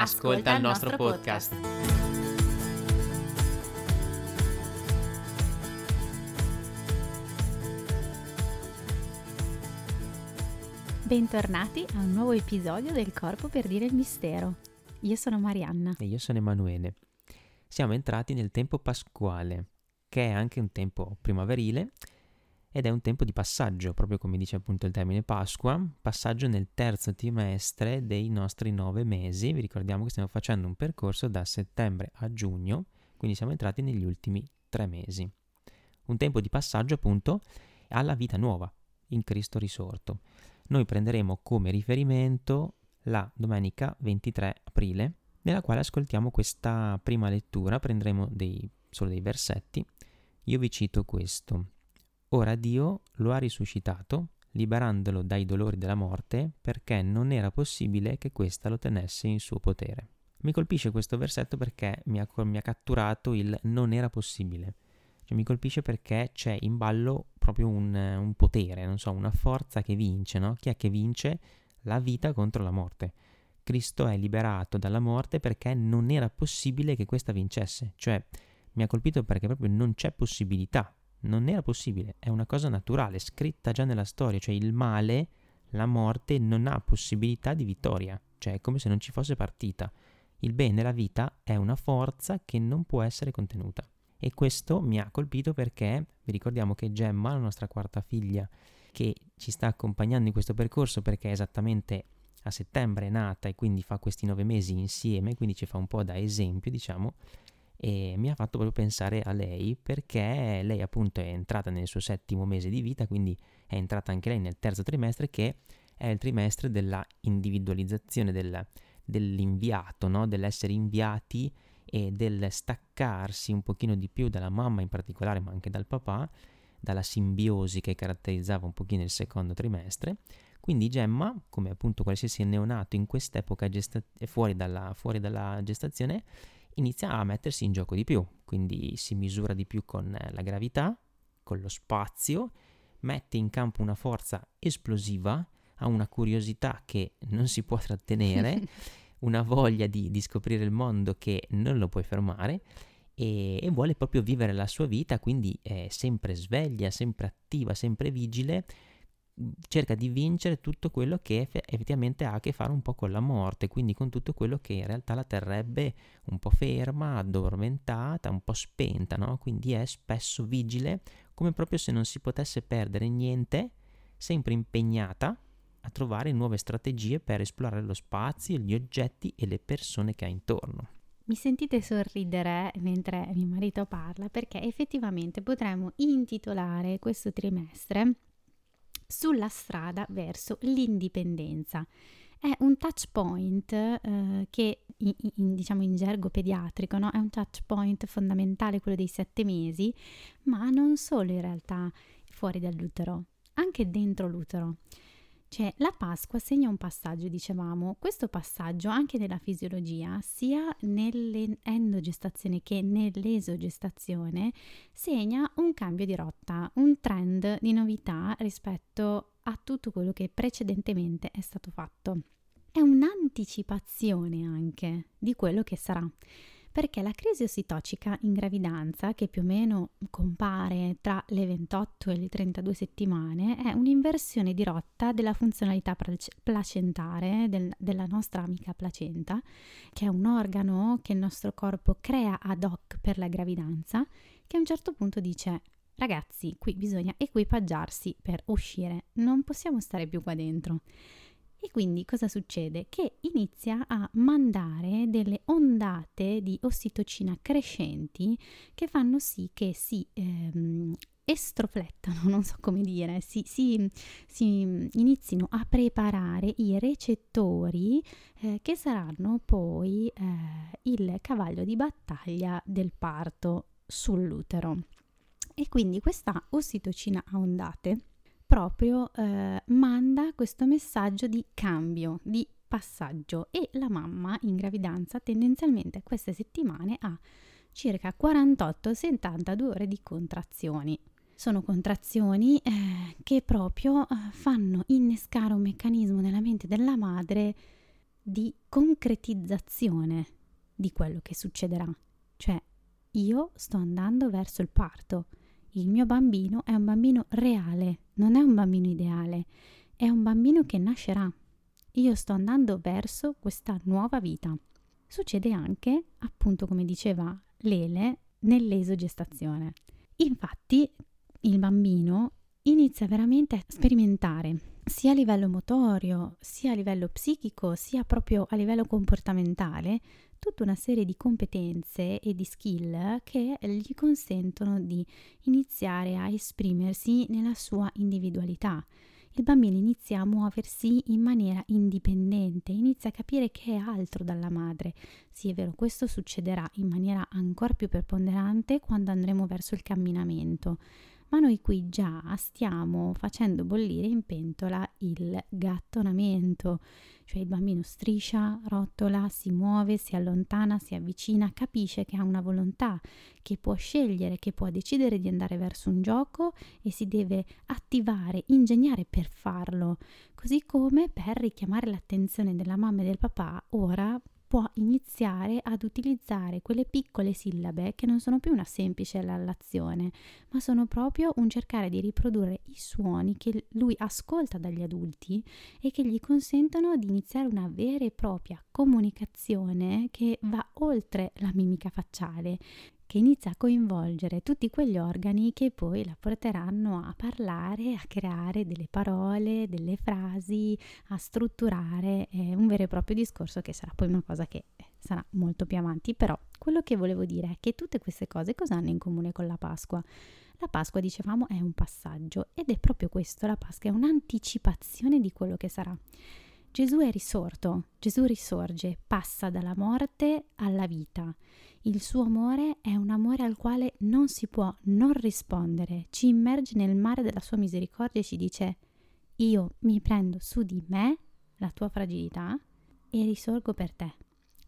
Ascolta, il nostro, podcast. Bentornati a un nuovo episodio del Corpo per dire il mistero. Io sono Marianna. E io sono Emanuele. Siamo entrati nel tempo pasquale, che è anche un tempo primaverile ed è un tempo di passaggio, proprio come dice appunto il termine Pasqua, passaggio nel terzo trimestre dei nostri nove mesi. Vi ricordiamo che stiamo facendo un percorso da settembre a giugno, quindi siamo entrati negli ultimi tre mesi. Un tempo di passaggio appunto alla vita nuova, in Cristo risorto. Noi prenderemo come riferimento la domenica 23 aprile, nella quale ascoltiamo questa prima lettura, prenderemo dei, solo dei versetti. Io vi cito questo. Ora Dio lo ha risuscitato, liberandolo dai dolori della morte, perché non era possibile che questa lo tenesse in suo potere. Mi colpisce questo versetto perché mi ha, mi ha catturato il non era possibile. Cioè, mi colpisce perché c'è in ballo proprio un, un potere, non so, una forza che vince, no? Chi è che vince? La vita contro la morte. Cristo è liberato dalla morte perché non era possibile che questa vincesse. Cioè, mi ha colpito perché proprio non c'è possibilità non era possibile, è una cosa naturale, scritta già nella storia, cioè il male, la morte non ha possibilità di vittoria, cioè è come se non ci fosse partita. Il bene, la vita, è una forza che non può essere contenuta. E questo mi ha colpito perché vi ricordiamo che Gemma, la nostra quarta figlia, che ci sta accompagnando in questo percorso perché è esattamente a settembre è nata e quindi fa questi nove mesi insieme, quindi ci fa un po' da esempio, diciamo, e mi ha fatto proprio pensare a lei perché lei appunto è entrata nel suo settimo mese di vita, quindi è entrata anche lei nel terzo trimestre che è il trimestre della individualizzazione del, dell'inviato, no? dell'essere inviati e del staccarsi un pochino di più dalla mamma in particolare, ma anche dal papà, dalla simbiosi che caratterizzava un pochino il secondo trimestre. Quindi Gemma, come appunto qualsiasi neonato in quest'epoca gesta- fuori, dalla, fuori dalla gestazione, inizia a mettersi in gioco di più, quindi si misura di più con la gravità, con lo spazio, mette in campo una forza esplosiva, ha una curiosità che non si può trattenere, una voglia di, di, scoprire il mondo che non lo puoi fermare e, e vuole proprio vivere la sua vita, quindi è sempre sveglia, sempre attiva, sempre vigile cerca di vincere tutto quello che effettivamente ha a che fare un po' con la morte, quindi con tutto quello che in realtà la terrebbe un po' ferma, addormentata, un po' spenta, no? Quindi è spesso vigile, come proprio se non si potesse perdere niente, sempre impegnata a trovare nuove strategie per esplorare lo spazio, gli oggetti e le persone che ha intorno. Mi sentite sorridere mentre mio marito parla perché effettivamente potremmo intitolare questo trimestre sulla strada verso l'indipendenza. È un touch point eh, che in, in, diciamo in gergo pediatrico no? è un touch point fondamentale, quello dei sette mesi, ma non solo in realtà fuori dall'utero, anche dentro l'utero. Cioè, la Pasqua segna un passaggio, dicevamo, questo passaggio anche nella fisiologia, sia nell'endogestazione che nell'esogestazione, segna un cambio di rotta, un trend di novità rispetto a tutto quello che precedentemente è stato fatto. È un'anticipazione anche di quello che sarà perché la crisi ossitocica in gravidanza, che più o meno compare tra le 28 e le 32 settimane, è un'inversione di rotta della funzionalità placentare del, della nostra amica placenta, che è un organo che il nostro corpo crea ad hoc per la gravidanza, che a un certo punto dice ragazzi, qui bisogna equipaggiarsi per uscire, non possiamo stare più qua dentro. E quindi cosa succede? Che inizia a mandare delle ondate di ossitocina crescenti che fanno sì che si ehm, estroflettano, non so come dire, si, si, si inizino a preparare i recettori eh, che saranno poi eh, il cavallo di battaglia del parto sull'utero. E quindi questa ossitocina a ondate proprio eh, manda questo messaggio di cambio, di passaggio e la mamma in gravidanza tendenzialmente queste settimane ha circa 48-72 ore di contrazioni. Sono contrazioni eh, che proprio eh, fanno innescare un meccanismo nella mente della madre di concretizzazione di quello che succederà. Cioè, io sto andando verso il parto. Il mio bambino è un bambino reale, non è un bambino ideale, è un bambino che nascerà. Io sto andando verso questa nuova vita. Succede anche, appunto come diceva Lele, nell'esogestazione. Infatti, il bambino inizia veramente a sperimentare sia a livello motorio, sia a livello psichico, sia proprio a livello comportamentale, tutta una serie di competenze e di skill che gli consentono di iniziare a esprimersi nella sua individualità. Il bambino inizia a muoversi in maniera indipendente, inizia a capire che è altro dalla madre. Sì, è vero, questo succederà in maniera ancora più preponderante quando andremo verso il camminamento ma noi qui già stiamo facendo bollire in pentola il gattonamento, cioè il bambino striscia, rotola, si muove, si allontana, si avvicina, capisce che ha una volontà, che può scegliere, che può decidere di andare verso un gioco e si deve attivare, ingegnare per farlo, così come per richiamare l'attenzione della mamma e del papà, ora può iniziare ad utilizzare quelle piccole sillabe che non sono più una semplice lallazione, ma sono proprio un cercare di riprodurre i suoni che lui ascolta dagli adulti e che gli consentono di iniziare una vera e propria comunicazione che va oltre la mimica facciale, che inizia a coinvolgere tutti quegli organi che poi la porteranno a parlare, a creare delle parole, delle frasi, a strutturare eh, un vero e proprio discorso che sarà poi una cosa che sarà molto più avanti. Però quello che volevo dire è che tutte queste cose cosa hanno in comune con la Pasqua? La Pasqua, dicevamo, è un passaggio ed è proprio questo, la Pasqua è un'anticipazione di quello che sarà. Gesù è risorto, Gesù risorge, passa dalla morte alla vita. Il suo amore è un amore al quale non si può non rispondere, ci immerge nel mare della sua misericordia e ci dice io mi prendo su di me la tua fragilità e risorgo per te.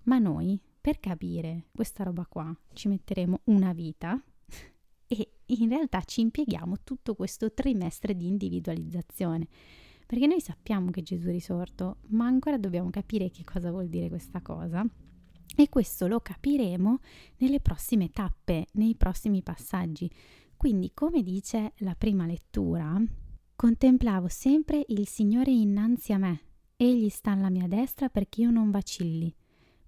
Ma noi, per capire questa roba qua, ci metteremo una vita e in realtà ci impieghiamo tutto questo trimestre di individualizzazione perché noi sappiamo che Gesù è risorto, ma ancora dobbiamo capire che cosa vuol dire questa cosa. E questo lo capiremo nelle prossime tappe, nei prossimi passaggi. Quindi, come dice la prima lettura, contemplavo sempre il Signore innanzi a me. Egli sta alla mia destra perché io non vacilli.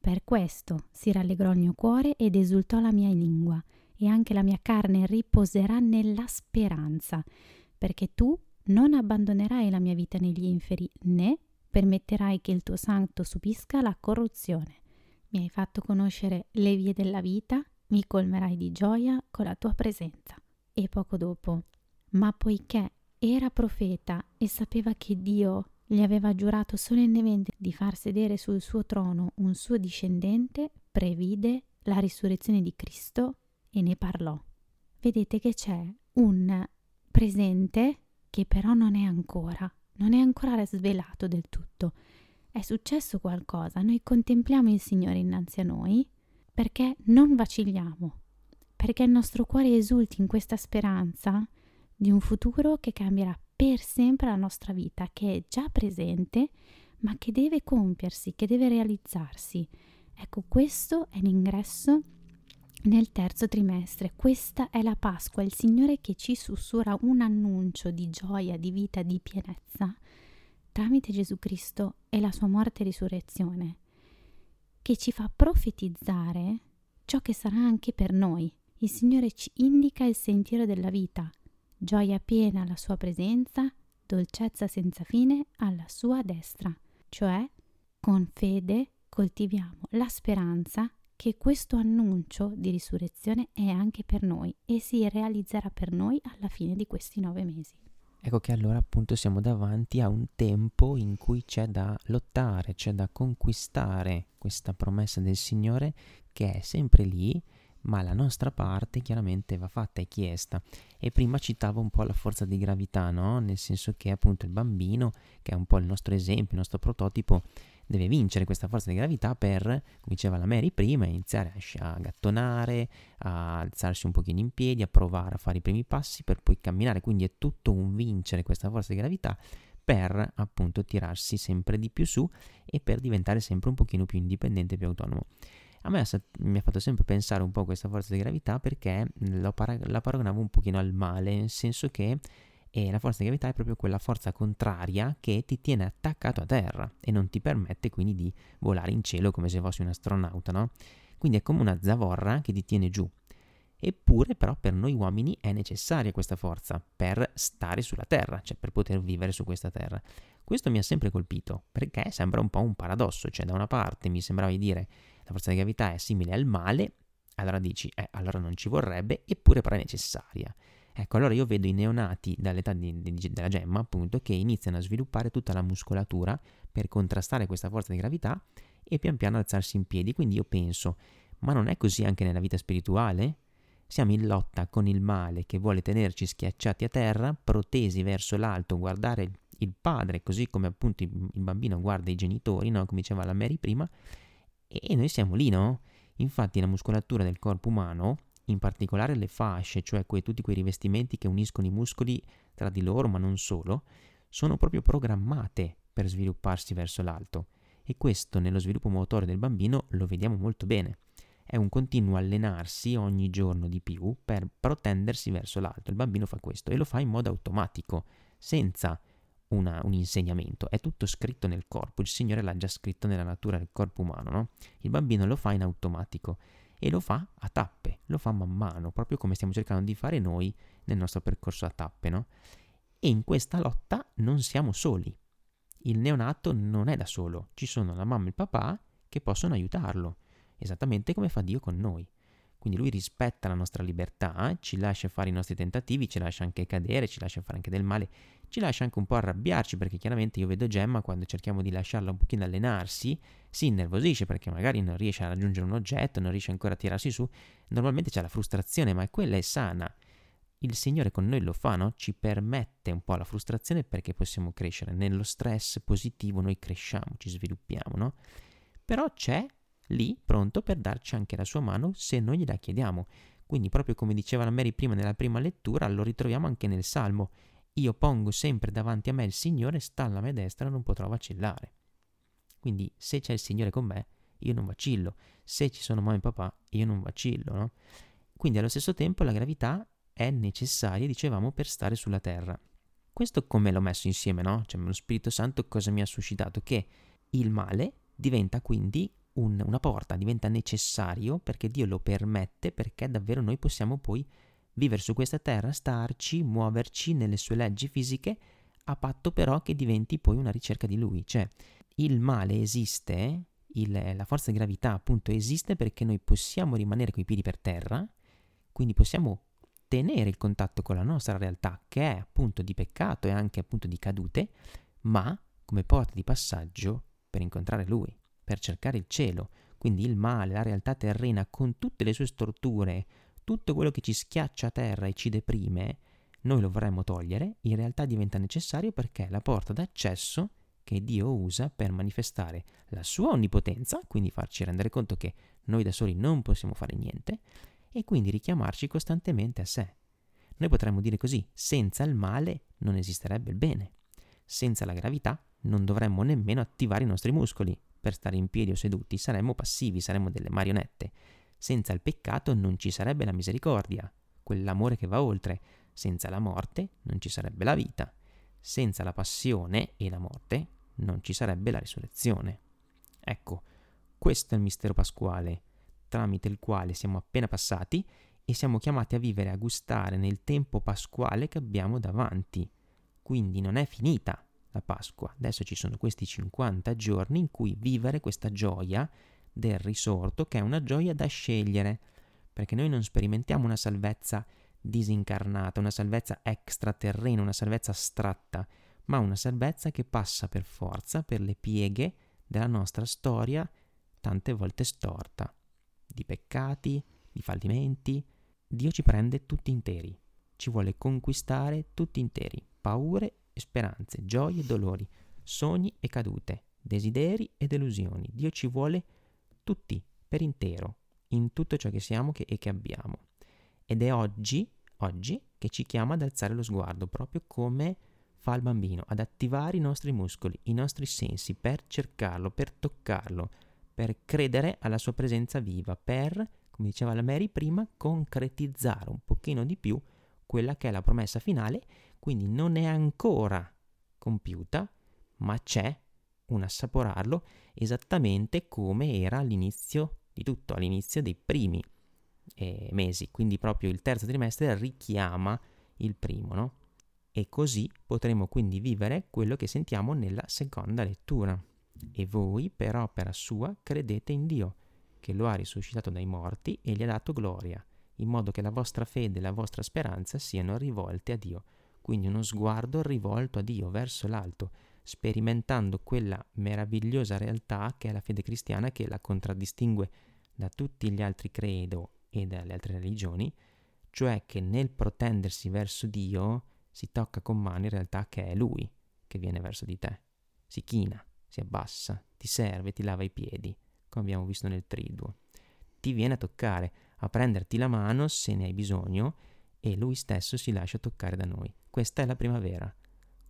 Per questo si rallegrò il mio cuore ed esultò la mia lingua, e anche la mia carne riposerà nella speranza, perché tu non abbandonerai la mia vita negli inferi, né permetterai che il tuo santo subisca la corruzione. Mi hai fatto conoscere le vie della vita, mi colmerai di gioia con la tua presenza. E poco dopo, ma poiché era profeta e sapeva che Dio gli aveva giurato solennemente di far sedere sul suo trono un suo discendente, previde la risurrezione di Cristo e ne parlò. Vedete che c'è un presente che però non è ancora, non è ancora svelato del tutto. È successo qualcosa, noi contempliamo il Signore innanzi a noi perché non vacilliamo, perché il nostro cuore esulti in questa speranza di un futuro che cambierà per sempre la nostra vita, che è già presente, ma che deve compiersi, che deve realizzarsi. Ecco, questo è l'ingresso nel terzo trimestre. Questa è la Pasqua, il Signore che ci sussurra un annuncio di gioia, di vita, di pienezza tramite Gesù Cristo e la sua morte e risurrezione, che ci fa profetizzare ciò che sarà anche per noi. Il Signore ci indica il sentiero della vita, gioia piena alla sua presenza, dolcezza senza fine alla sua destra, cioè con fede coltiviamo la speranza che questo annuncio di risurrezione è anche per noi e si realizzerà per noi alla fine di questi nove mesi. Ecco che allora appunto siamo davanti a un tempo in cui c'è da lottare, c'è da conquistare questa promessa del Signore che è sempre lì, ma la nostra parte chiaramente va fatta e chiesta. E prima citavo un po' la forza di gravità, no? Nel senso che appunto il bambino, che è un po' il nostro esempio, il nostro prototipo, deve vincere questa forza di gravità per, come diceva la Mary prima, iniziare a, gattonare, a alzarsi un pochino in piedi, a provare a fare i primi passi per poi camminare. Quindi è tutto un vincere questa forza di gravità per appunto tirarsi sempre di più su e per diventare sempre un pochino più indipendente più autonomo. A me mi ha fatto sempre pensare un po' a questa forza di gravità perché la paragonavo un pochino al male, nel senso che e la forza di gravità è proprio quella forza contraria che ti tiene attaccato a terra e non ti permette quindi di volare in cielo come se fossi un astronauta, no? Quindi è come una zavorra che ti tiene giù. Eppure però per noi uomini è necessaria questa forza per stare sulla terra, cioè per poter vivere su questa terra. Questo mi ha sempre colpito perché sembra un po' un paradosso, cioè da una parte mi sembrava di dire la forza di gravità è simile al male, allora dici eh, allora non ci vorrebbe, eppure però è necessaria. Ecco, allora io vedo i neonati dall'età di, di, della gemma, appunto, che iniziano a sviluppare tutta la muscolatura per contrastare questa forza di gravità e pian piano alzarsi in piedi. Quindi io penso, ma non è così anche nella vita spirituale? Siamo in lotta con il male che vuole tenerci schiacciati a terra, protesi verso l'alto, guardare il padre, così come appunto il bambino guarda i genitori, no? come diceva la Mary prima, e noi siamo lì, no? Infatti la muscolatura del corpo umano in particolare le fasce, cioè que- tutti quei rivestimenti che uniscono i muscoli tra di loro, ma non solo, sono proprio programmate per svilupparsi verso l'alto. E questo nello sviluppo motore del bambino lo vediamo molto bene. È un continuo allenarsi ogni giorno di più per protendersi verso l'alto. Il bambino fa questo e lo fa in modo automatico, senza una, un insegnamento. È tutto scritto nel corpo. Il Signore l'ha già scritto nella natura del corpo umano. No? Il bambino lo fa in automatico e lo fa a tappe, lo fa man mano, proprio come stiamo cercando di fare noi nel nostro percorso a tappe, no? E in questa lotta non siamo soli. Il neonato non è da solo, ci sono la mamma e il papà che possono aiutarlo, esattamente come fa Dio con noi. Quindi lui rispetta la nostra libertà, ci lascia fare i nostri tentativi, ci lascia anche cadere, ci lascia fare anche del male, ci lascia anche un po' arrabbiarci perché chiaramente io vedo Gemma quando cerchiamo di lasciarla un pochino allenarsi, si innervosisce perché magari non riesce a raggiungere un oggetto, non riesce ancora a tirarsi su, normalmente c'è la frustrazione, ma quella è sana. Il Signore con noi lo fa, no? Ci permette un po' la frustrazione perché possiamo crescere. Nello stress positivo noi cresciamo, ci sviluppiamo, no? Però c'è lì pronto per darci anche la sua mano se noi gliela chiediamo. Quindi proprio come diceva la Mary prima nella prima lettura, lo ritroviamo anche nel Salmo. Io pongo sempre davanti a me il Signore, sta alla mia destra, non potrò vacillare. Quindi se c'è il Signore con me, io non vacillo. Se ci sono mamma e papà, io non vacillo, no? Quindi allo stesso tempo la gravità è necessaria, dicevamo, per stare sulla terra. Questo come l'ho messo insieme, no? Cioè lo Spirito Santo cosa mi ha suscitato? Che il male diventa quindi un, una porta, diventa necessario perché Dio lo permette, perché davvero noi possiamo poi vivere su questa terra, starci, muoverci nelle sue leggi fisiche, a patto però che diventi poi una ricerca di Lui. Cioè, il male esiste, il, la forza di gravità appunto esiste perché noi possiamo rimanere coi piedi per terra, quindi possiamo tenere il contatto con la nostra realtà che è appunto di peccato e anche appunto di cadute, ma come porta di passaggio per incontrare Lui per cercare il cielo, quindi il male, la realtà terrena con tutte le sue storture, tutto quello che ci schiaccia a terra e ci deprime, noi lo vorremmo togliere, in realtà diventa necessario perché è la porta d'accesso che Dio usa per manifestare la sua onnipotenza, quindi farci rendere conto che noi da soli non possiamo fare niente, e quindi richiamarci costantemente a sé. Noi potremmo dire così, senza il male non esisterebbe il bene, senza la gravità non dovremmo nemmeno attivare i nostri muscoli, per stare in piedi o seduti saremmo passivi, saremmo delle marionette. Senza il peccato non ci sarebbe la misericordia, quell'amore che va oltre. Senza la morte non ci sarebbe la vita. Senza la passione e la morte non ci sarebbe la risurrezione. Ecco, questo è il mistero pasquale, tramite il quale siamo appena passati e siamo chiamati a vivere e a gustare nel tempo pasquale che abbiamo davanti. Quindi non è finita, la Pasqua. Adesso ci sono questi 50 giorni in cui vivere questa gioia del risorto, che è una gioia da scegliere, perché noi non sperimentiamo una salvezza disincarnata, una salvezza extraterrena, una salvezza astratta, ma una salvezza che passa per forza per le pieghe della nostra storia tante volte storta, di peccati, di fallimenti. Dio ci prende tutti interi, ci vuole conquistare tutti interi, paure e speranze, gioie e dolori, sogni e cadute, desideri e delusioni. Dio ci vuole tutti, per intero, in tutto ciò che siamo e che abbiamo. Ed è oggi, oggi, che ci chiama ad alzare lo sguardo, proprio come fa il bambino, ad attivare i nostri muscoli, i nostri sensi, per cercarlo, per toccarlo, per credere alla sua presenza viva, per, come diceva la Mary prima, concretizzare un pochino di più quella che è la promessa finale, quindi non è ancora compiuta, ma c'è un assaporarlo esattamente come era all'inizio di tutto, all'inizio dei primi eh, mesi, quindi proprio il terzo trimestre richiama il primo, no? E così potremo quindi vivere quello che sentiamo nella seconda lettura. E voi, per opera sua, credete in Dio, che lo ha risuscitato dai morti e gli ha dato gloria, in modo che la vostra fede e la vostra speranza siano rivolte a Dio. Quindi uno sguardo rivolto a Dio, verso l'alto, sperimentando quella meravigliosa realtà che è la fede cristiana che la contraddistingue da tutti gli altri credo e dalle altre religioni, cioè che nel protendersi verso Dio si tocca con mano in realtà che è Lui che viene verso di te, si china, si abbassa, ti serve, ti lava i piedi, come abbiamo visto nel triduo. Ti viene a toccare, a prenderti la mano se ne hai bisogno e lui stesso si lascia toccare da noi. Questa è la primavera,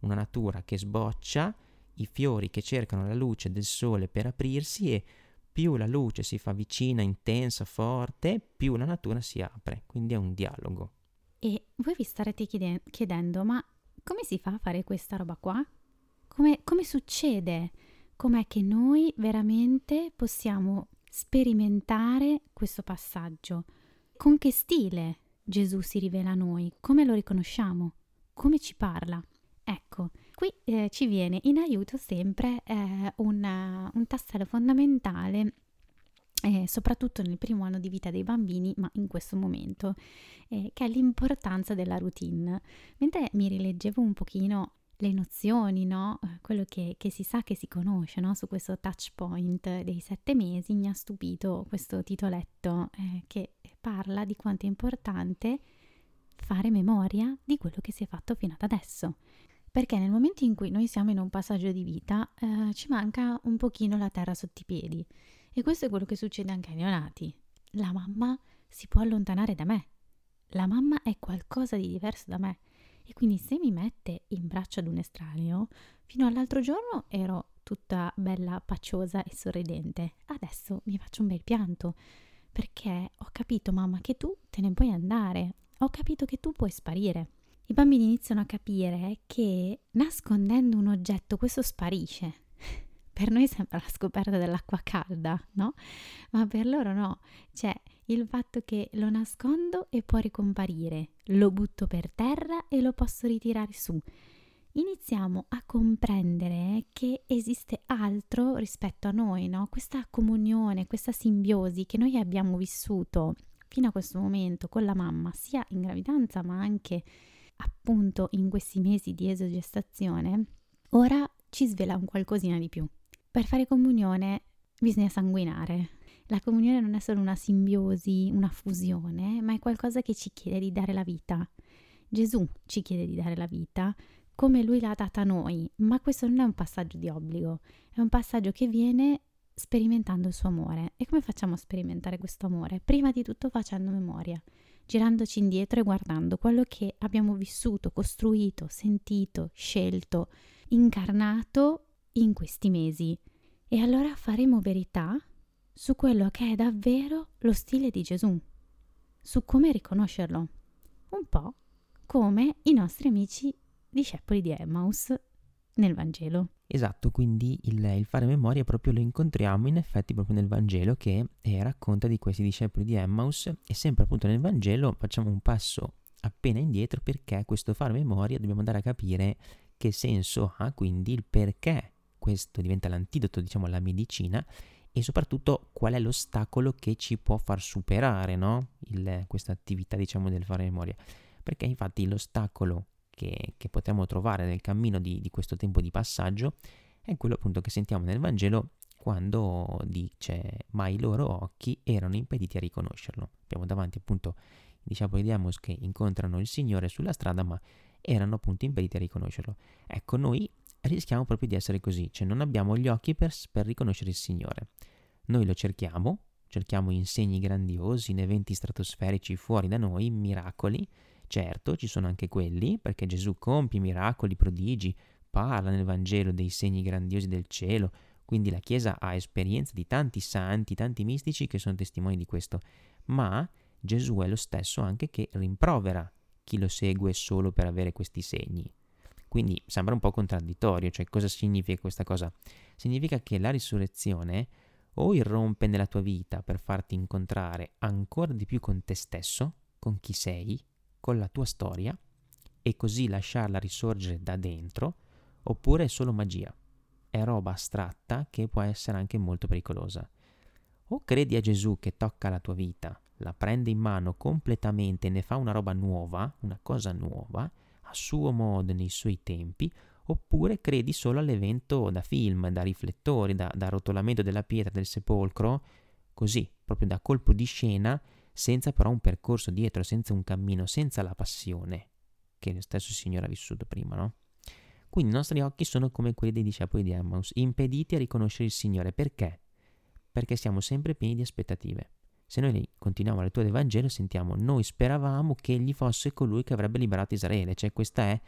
una natura che sboccia, i fiori che cercano la luce del sole per aprirsi e più la luce si fa vicina, intensa, forte, più la natura si apre. Quindi è un dialogo. E voi vi starete chiedendo, ma come si fa a fare questa roba qua? Come, come succede? Com'è che noi veramente possiamo sperimentare questo passaggio? Con che stile Gesù si rivela a noi? Come lo riconosciamo? Come ci parla? Ecco, qui eh, ci viene in aiuto sempre eh, un, un tassello fondamentale eh, soprattutto nel primo anno di vita dei bambini, ma in questo momento, eh, che è l'importanza della routine. Mentre mi rileggevo un pochino le nozioni, no? Quello che, che, si sa che si conosce no? su questo touch point dei sette mesi, mi ha stupito questo titoletto eh, che parla di quanto è importante fare memoria di quello che si è fatto fino ad adesso. Perché nel momento in cui noi siamo in un passaggio di vita eh, ci manca un pochino la terra sotto i piedi e questo è quello che succede anche ai neonati. La mamma si può allontanare da me. La mamma è qualcosa di diverso da me. E quindi se mi mette in braccio ad un estraneo, fino all'altro giorno ero tutta bella, pacciosa e sorridente. Adesso mi faccio un bel pianto perché ho capito, mamma, che tu te ne puoi andare. Ho capito che tu puoi sparire. I bambini iniziano a capire che nascondendo un oggetto questo sparisce. Per noi sembra la scoperta dell'acqua calda, no? Ma per loro no. C'è il fatto che lo nascondo e può ricomparire, lo butto per terra e lo posso ritirare su. Iniziamo a comprendere che esiste altro rispetto a noi, no? Questa comunione, questa simbiosi che noi abbiamo vissuto fino a questo momento con la mamma, sia in gravidanza ma anche appunto in questi mesi di esogestazione, ora ci svela un qualcosina di più. Per fare comunione bisogna sanguinare. La comunione non è solo una simbiosi, una fusione, ma è qualcosa che ci chiede di dare la vita. Gesù ci chiede di dare la vita come lui l'ha data a noi, ma questo non è un passaggio di obbligo, è un passaggio che viene sperimentando il suo amore. E come facciamo a sperimentare questo amore? Prima di tutto facendo memoria girandoci indietro e guardando quello che abbiamo vissuto, costruito, sentito, scelto, incarnato in questi mesi. E allora faremo verità su quello che è davvero lo stile di Gesù, su come riconoscerlo. Un po' come i nostri amici discepoli di Emmaus nel Vangelo. Esatto, quindi il, il, fare memoria proprio lo incontriamo in effetti proprio nel Vangelo che eh, racconta di questi discepoli di Emmaus e sempre appunto nel Vangelo facciamo un passo appena indietro perché questo fare memoria dobbiamo andare a capire che senso ha quindi il perché questo diventa l'antidoto diciamo alla medicina e soprattutto qual è l'ostacolo che ci può far superare no? questa attività diciamo del fare memoria perché infatti l'ostacolo che, che potremmo trovare nel cammino di, di questo tempo di passaggio è quello appunto che sentiamo nel Vangelo quando dice ma i loro occhi erano impediti a riconoscerlo. Abbiamo davanti appunto i discepoli che incontrano il Signore sulla strada ma erano appunto impediti a riconoscerlo. Ecco, noi rischiamo proprio di essere così, cioè non abbiamo gli occhi per, per riconoscere il Signore. Noi lo cerchiamo, cerchiamo in segni grandiosi, in eventi stratosferici fuori da noi, miracoli, Certo, ci sono anche quelli, perché Gesù compie miracoli, prodigi, parla nel Vangelo dei segni grandiosi del cielo, quindi la Chiesa ha esperienza di tanti santi, tanti mistici che sono testimoni di questo, ma Gesù è lo stesso anche che rimprovera chi lo segue solo per avere questi segni. Quindi sembra un po' contraddittorio, cioè cosa significa questa cosa? Significa che la risurrezione o irrompe nella tua vita per farti incontrare ancora di più con te stesso, con chi sei, con la tua storia e così lasciarla risorgere da dentro, oppure è solo magia. È roba astratta che può essere anche molto pericolosa. O credi a Gesù che tocca la tua vita, la prende in mano completamente e ne fa una roba nuova, una cosa nuova, suo modo, nei suoi tempi, oppure credi solo all'evento da film, da riflettori, da, da rotolamento della pietra del sepolcro, così, proprio da colpo di scena, senza però un percorso dietro, senza un cammino, senza la passione che lo stesso Signore ha vissuto prima, no? Quindi i nostri occhi sono come quelli dei discepoli di Emmaus, impediti a riconoscere il Signore. Perché? Perché siamo sempre pieni di aspettative. Se noi continuiamo la lettura del Vangelo sentiamo noi speravamo che egli fosse colui che avrebbe liberato Israele, cioè questa è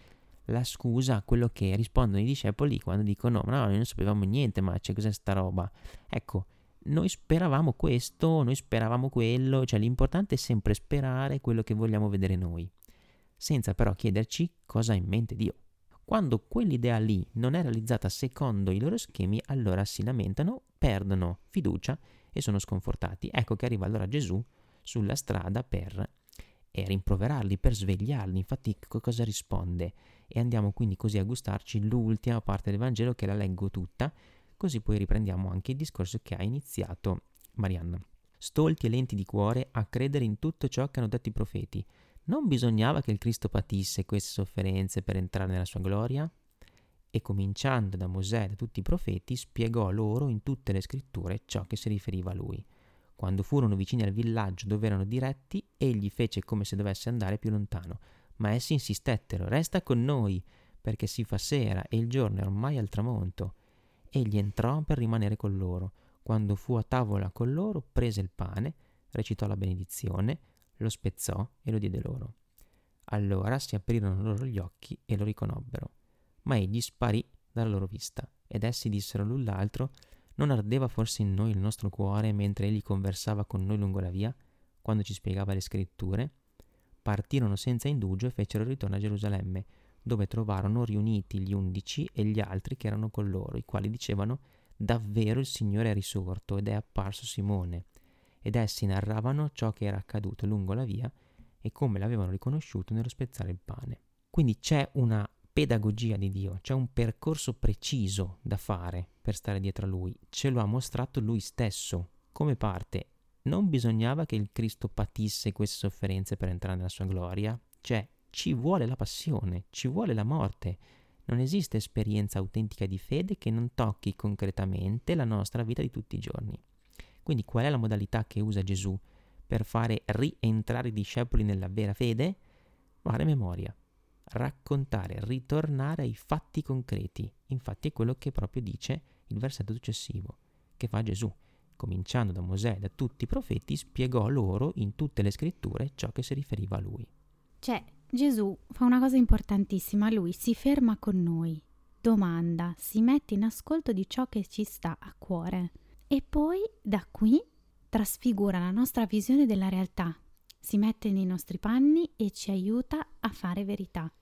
la scusa a quello che rispondono i discepoli quando dicono no, noi non sapevamo niente, ma c'è cos'è sta roba? Ecco, noi speravamo questo, noi speravamo quello, cioè l'importante è sempre sperare quello che vogliamo vedere noi, senza però chiederci cosa ha in mente Dio. Quando quell'idea lì non è realizzata secondo i loro schemi, allora si lamentano, perdono fiducia e sono sconfortati. Ecco che arriva allora Gesù sulla strada per e rimproverarli, per svegliarli. Infatti cosa risponde? E andiamo quindi così a gustarci l'ultima parte del Vangelo che la leggo tutta Così poi riprendiamo anche il discorso che ha iniziato Marianna. Stolti e lenti di cuore a credere in tutto ciò che hanno detto i profeti. Non bisognava che il Cristo patisse queste sofferenze per entrare nella sua gloria? E cominciando da Mosè e da tutti i profeti, spiegò loro in tutte le scritture ciò che si riferiva a lui. Quando furono vicini al villaggio dove erano diretti, egli fece come se dovesse andare più lontano. Ma essi insistettero, resta con noi, perché si fa sera e il giorno è ormai al tramonto egli entrò per rimanere con loro. Quando fu a tavola con loro, prese il pane, recitò la benedizione, lo spezzò e lo diede loro. Allora si aprirono loro gli occhi e lo riconobbero. Ma egli sparì dalla loro vista, ed essi dissero l'un l'altro, non ardeva forse in noi il nostro cuore mentre egli conversava con noi lungo la via, quando ci spiegava le scritture? Partirono senza indugio e fecero ritorno a Gerusalemme, dove trovarono riuniti gli undici e gli altri che erano con loro, i quali dicevano davvero il Signore è risorto ed è apparso Simone. Ed essi narravano ciò che era accaduto lungo la via e come l'avevano riconosciuto nello spezzare il pane. Quindi c'è una pedagogia di Dio, c'è un percorso preciso da fare per stare dietro a Lui, ce lo ha mostrato Lui stesso. Come parte? Non bisognava che il Cristo patisse queste sofferenze per entrare nella sua gloria, cioè ci vuole la passione, ci vuole la morte. Non esiste esperienza autentica di fede che non tocchi concretamente la nostra vita di tutti i giorni. Quindi qual è la modalità che usa Gesù per fare rientrare i discepoli nella vera fede? Fare memoria, raccontare, ritornare ai fatti concreti. Infatti è quello che proprio dice il versetto successivo, che fa Gesù. Cominciando da Mosè e da tutti i profeti, spiegò loro in tutte le scritture ciò che si riferiva a lui. Cioè, Gesù fa una cosa importantissima, lui si ferma con noi, domanda, si mette in ascolto di ciò che ci sta a cuore e poi da qui trasfigura la nostra visione della realtà, si mette nei nostri panni e ci aiuta a fare verità.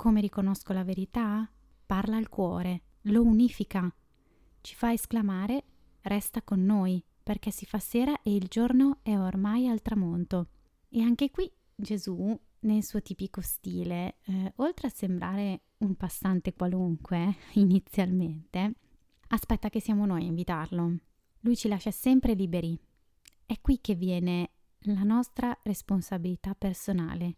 Come riconosco la verità? Parla al cuore, lo unifica, ci fa esclamare resta con noi perché si fa sera e il giorno è ormai al tramonto. E anche qui Gesù nel suo tipico stile, eh, oltre a sembrare un passante qualunque inizialmente, aspetta che siamo noi a invitarlo. Lui ci lascia sempre liberi. È qui che viene la nostra responsabilità personale.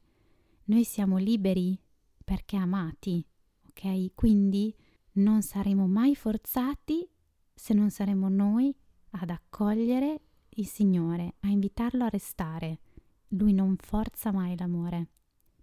Noi siamo liberi perché amati, ok? Quindi non saremo mai forzati se non saremo noi ad accogliere il Signore, a invitarlo a restare. Lui non forza mai l'amore,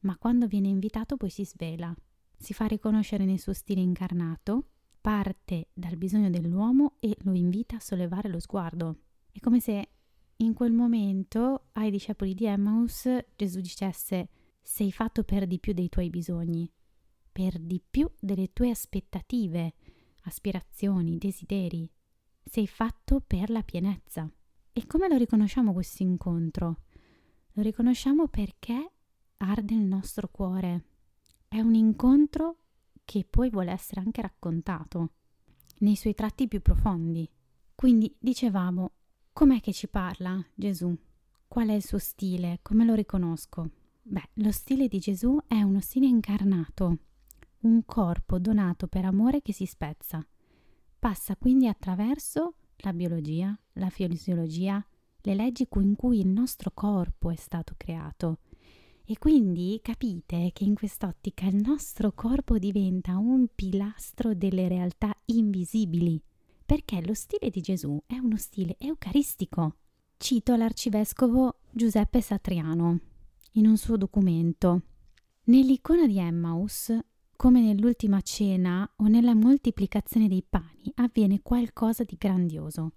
ma quando viene invitato poi si svela, si fa riconoscere nel suo stile incarnato, parte dal bisogno dell'uomo e lo invita a sollevare lo sguardo. È come se in quel momento ai discepoli di Emmaus Gesù dicesse sei fatto per di più dei tuoi bisogni, per di più delle tue aspettative, aspirazioni, desideri. Sei fatto per la pienezza. E come lo riconosciamo questo incontro? Lo riconosciamo perché arde il nostro cuore. È un incontro che poi vuole essere anche raccontato nei suoi tratti più profondi. Quindi dicevamo, com'è che ci parla Gesù? Qual è il suo stile? Come lo riconosco? Beh, lo stile di Gesù è uno stile incarnato, un corpo donato per amore che si spezza. Passa quindi attraverso la biologia, la fisiologia, le leggi in cui il nostro corpo è stato creato. E quindi capite che in quest'ottica il nostro corpo diventa un pilastro delle realtà invisibili, perché lo stile di Gesù è uno stile eucaristico. Cito l'arcivescovo Giuseppe Satriano in un suo documento. Nell'icona di Emmaus come nell'ultima cena o nella moltiplicazione dei pani, avviene qualcosa di grandioso.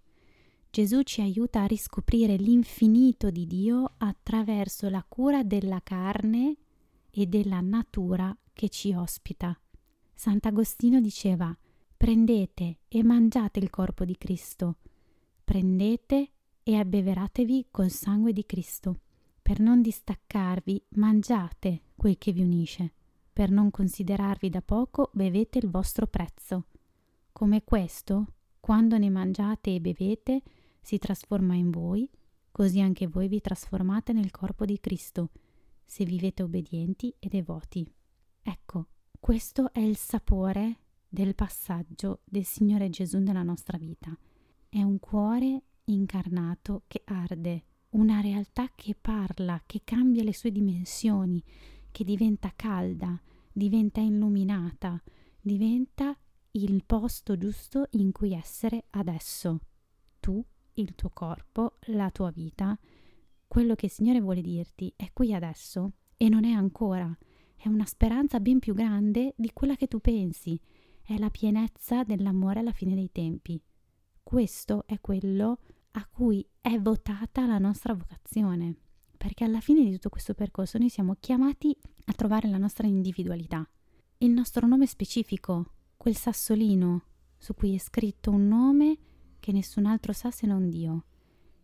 Gesù ci aiuta a riscoprire l'infinito di Dio attraverso la cura della carne e della natura che ci ospita. Sant'Agostino diceva prendete e mangiate il corpo di Cristo, prendete e abbeveratevi col sangue di Cristo. Per non distaccarvi, mangiate quel che vi unisce per non considerarvi da poco, bevete il vostro prezzo. Come questo, quando ne mangiate e bevete, si trasforma in voi, così anche voi vi trasformate nel corpo di Cristo, se vivete obbedienti e devoti. Ecco, questo è il sapore del passaggio del Signore Gesù nella nostra vita. È un cuore incarnato che arde, una realtà che parla, che cambia le sue dimensioni, che diventa calda, diventa illuminata, diventa il posto giusto in cui essere adesso. Tu, il tuo corpo, la tua vita, quello che il Signore vuole dirti è qui adesso e non è ancora, è una speranza ben più grande di quella che tu pensi, è la pienezza dell'amore alla fine dei tempi. Questo è quello a cui è votata la nostra vocazione perché alla fine di tutto questo percorso noi siamo chiamati a trovare la nostra individualità, il nostro nome specifico, quel sassolino su cui è scritto un nome che nessun altro sa se non Dio.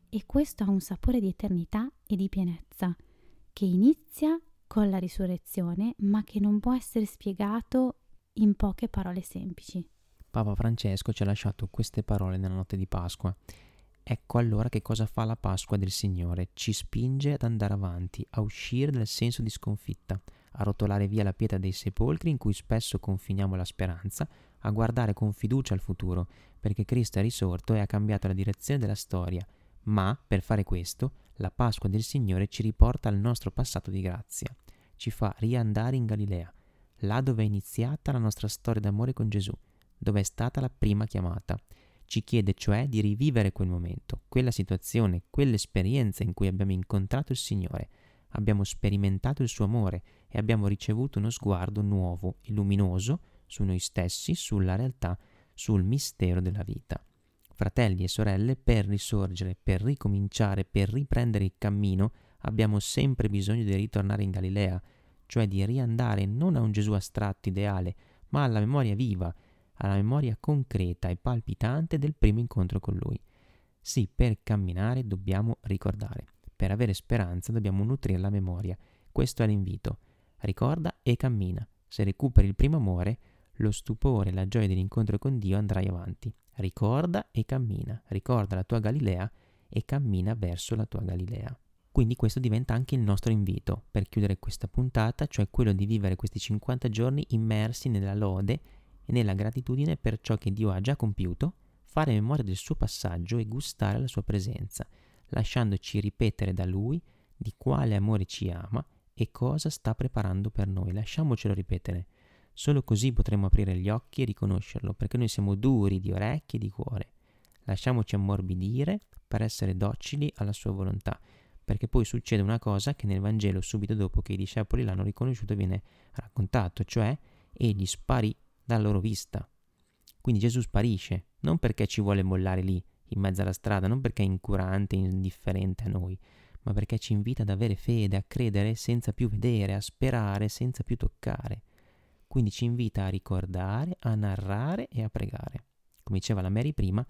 E questo ha un sapore di eternità e di pienezza, che inizia con la risurrezione, ma che non può essere spiegato in poche parole semplici. Papa Francesco ci ha lasciato queste parole nella notte di Pasqua Ecco allora che cosa fa la Pasqua del Signore, ci spinge ad andare avanti, a uscire dal senso di sconfitta, a rotolare via la pietra dei sepolcri in cui spesso confiniamo la speranza, a guardare con fiducia al futuro, perché Cristo è risorto e ha cambiato la direzione della storia. Ma, per fare questo, la Pasqua del Signore ci riporta al nostro passato di grazia, ci fa riandare in Galilea, là dove è iniziata la nostra storia d'amore con Gesù, dove è stata la prima chiamata ci chiede cioè di rivivere quel momento, quella situazione, quell'esperienza in cui abbiamo incontrato il Signore, abbiamo sperimentato il suo amore e abbiamo ricevuto uno sguardo nuovo e luminoso su noi stessi, sulla realtà, sul mistero della vita. Fratelli e sorelle, per risorgere, per ricominciare, per riprendere il cammino, abbiamo sempre bisogno di ritornare in Galilea, cioè di riandare non a un Gesù astratto ideale, ma alla memoria viva, alla memoria concreta e palpitante del primo incontro con lui. Sì, per camminare dobbiamo ricordare, per avere speranza dobbiamo nutrire la memoria. Questo è l'invito. Ricorda e cammina. Se recuperi il primo amore, lo stupore e la gioia dell'incontro con Dio andrai avanti. Ricorda e cammina. Ricorda la tua Galilea e cammina verso la tua Galilea. Quindi questo diventa anche il nostro invito per chiudere questa puntata, cioè quello di vivere questi 50 giorni immersi nella lode e nella gratitudine per ciò che Dio ha già compiuto, fare memoria del suo passaggio e gustare la sua presenza, lasciandoci ripetere da lui di quale amore ci ama e cosa sta preparando per noi. Lasciamocelo ripetere. Solo così potremo aprire gli occhi e riconoscerlo, perché noi siamo duri di orecchie e di cuore. Lasciamoci ammorbidire per essere docili alla sua volontà, perché poi succede una cosa che nel Vangelo subito dopo che i discepoli l'hanno riconosciuto viene raccontato, cioè egli sparì dalla loro vista. Quindi Gesù sparisce, non perché ci vuole mollare lì, in mezzo alla strada, non perché è incurante, indifferente a noi, ma perché ci invita ad avere fede, a credere senza più vedere, a sperare senza più toccare. Quindi ci invita a ricordare, a narrare e a pregare. Come diceva la Mary prima,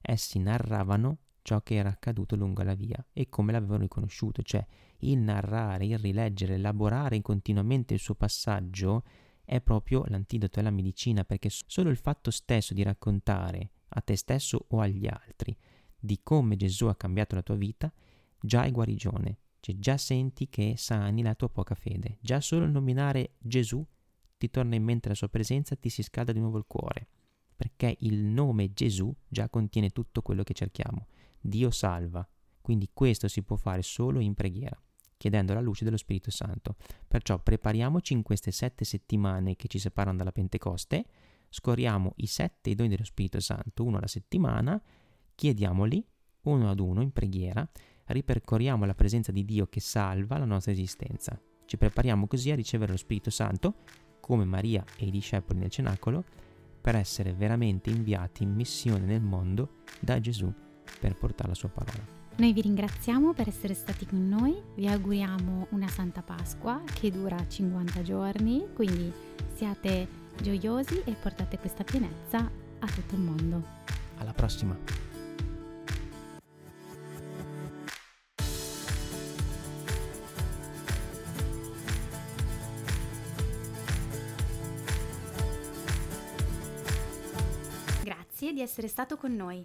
essi narravano ciò che era accaduto lungo la via e come l'avevano riconosciuto, cioè il narrare, il rileggere, elaborare continuamente il suo passaggio è proprio l'antidoto, è la medicina, perché solo il fatto stesso di raccontare a te stesso o agli altri di come Gesù ha cambiato la tua vita, già è guarigione, cioè già senti che sani la tua poca fede, già solo il nominare Gesù ti torna in mente la sua presenza, ti si scalda di nuovo il cuore, perché il nome Gesù già contiene tutto quello che cerchiamo. Dio salva, quindi questo si può fare solo in preghiera chiedendo la luce dello Spirito Santo. Perciò prepariamoci in queste sette settimane che ci separano dalla Pentecoste, scorriamo i sette doni dello Spirito Santo, uno alla settimana, chiediamoli uno ad uno in preghiera, ripercorriamo la presenza di Dio che salva la nostra esistenza. Ci prepariamo così a ricevere lo Spirito Santo, come Maria e i discepoli nel cenacolo, per essere veramente inviati in missione nel mondo da Gesù per portare la sua parola. Noi vi ringraziamo per essere stati con noi, vi auguriamo una Santa Pasqua che dura 50 giorni, quindi siate gioiosi e portate questa pienezza a tutto il mondo. Alla prossima! Grazie di essere stato con noi.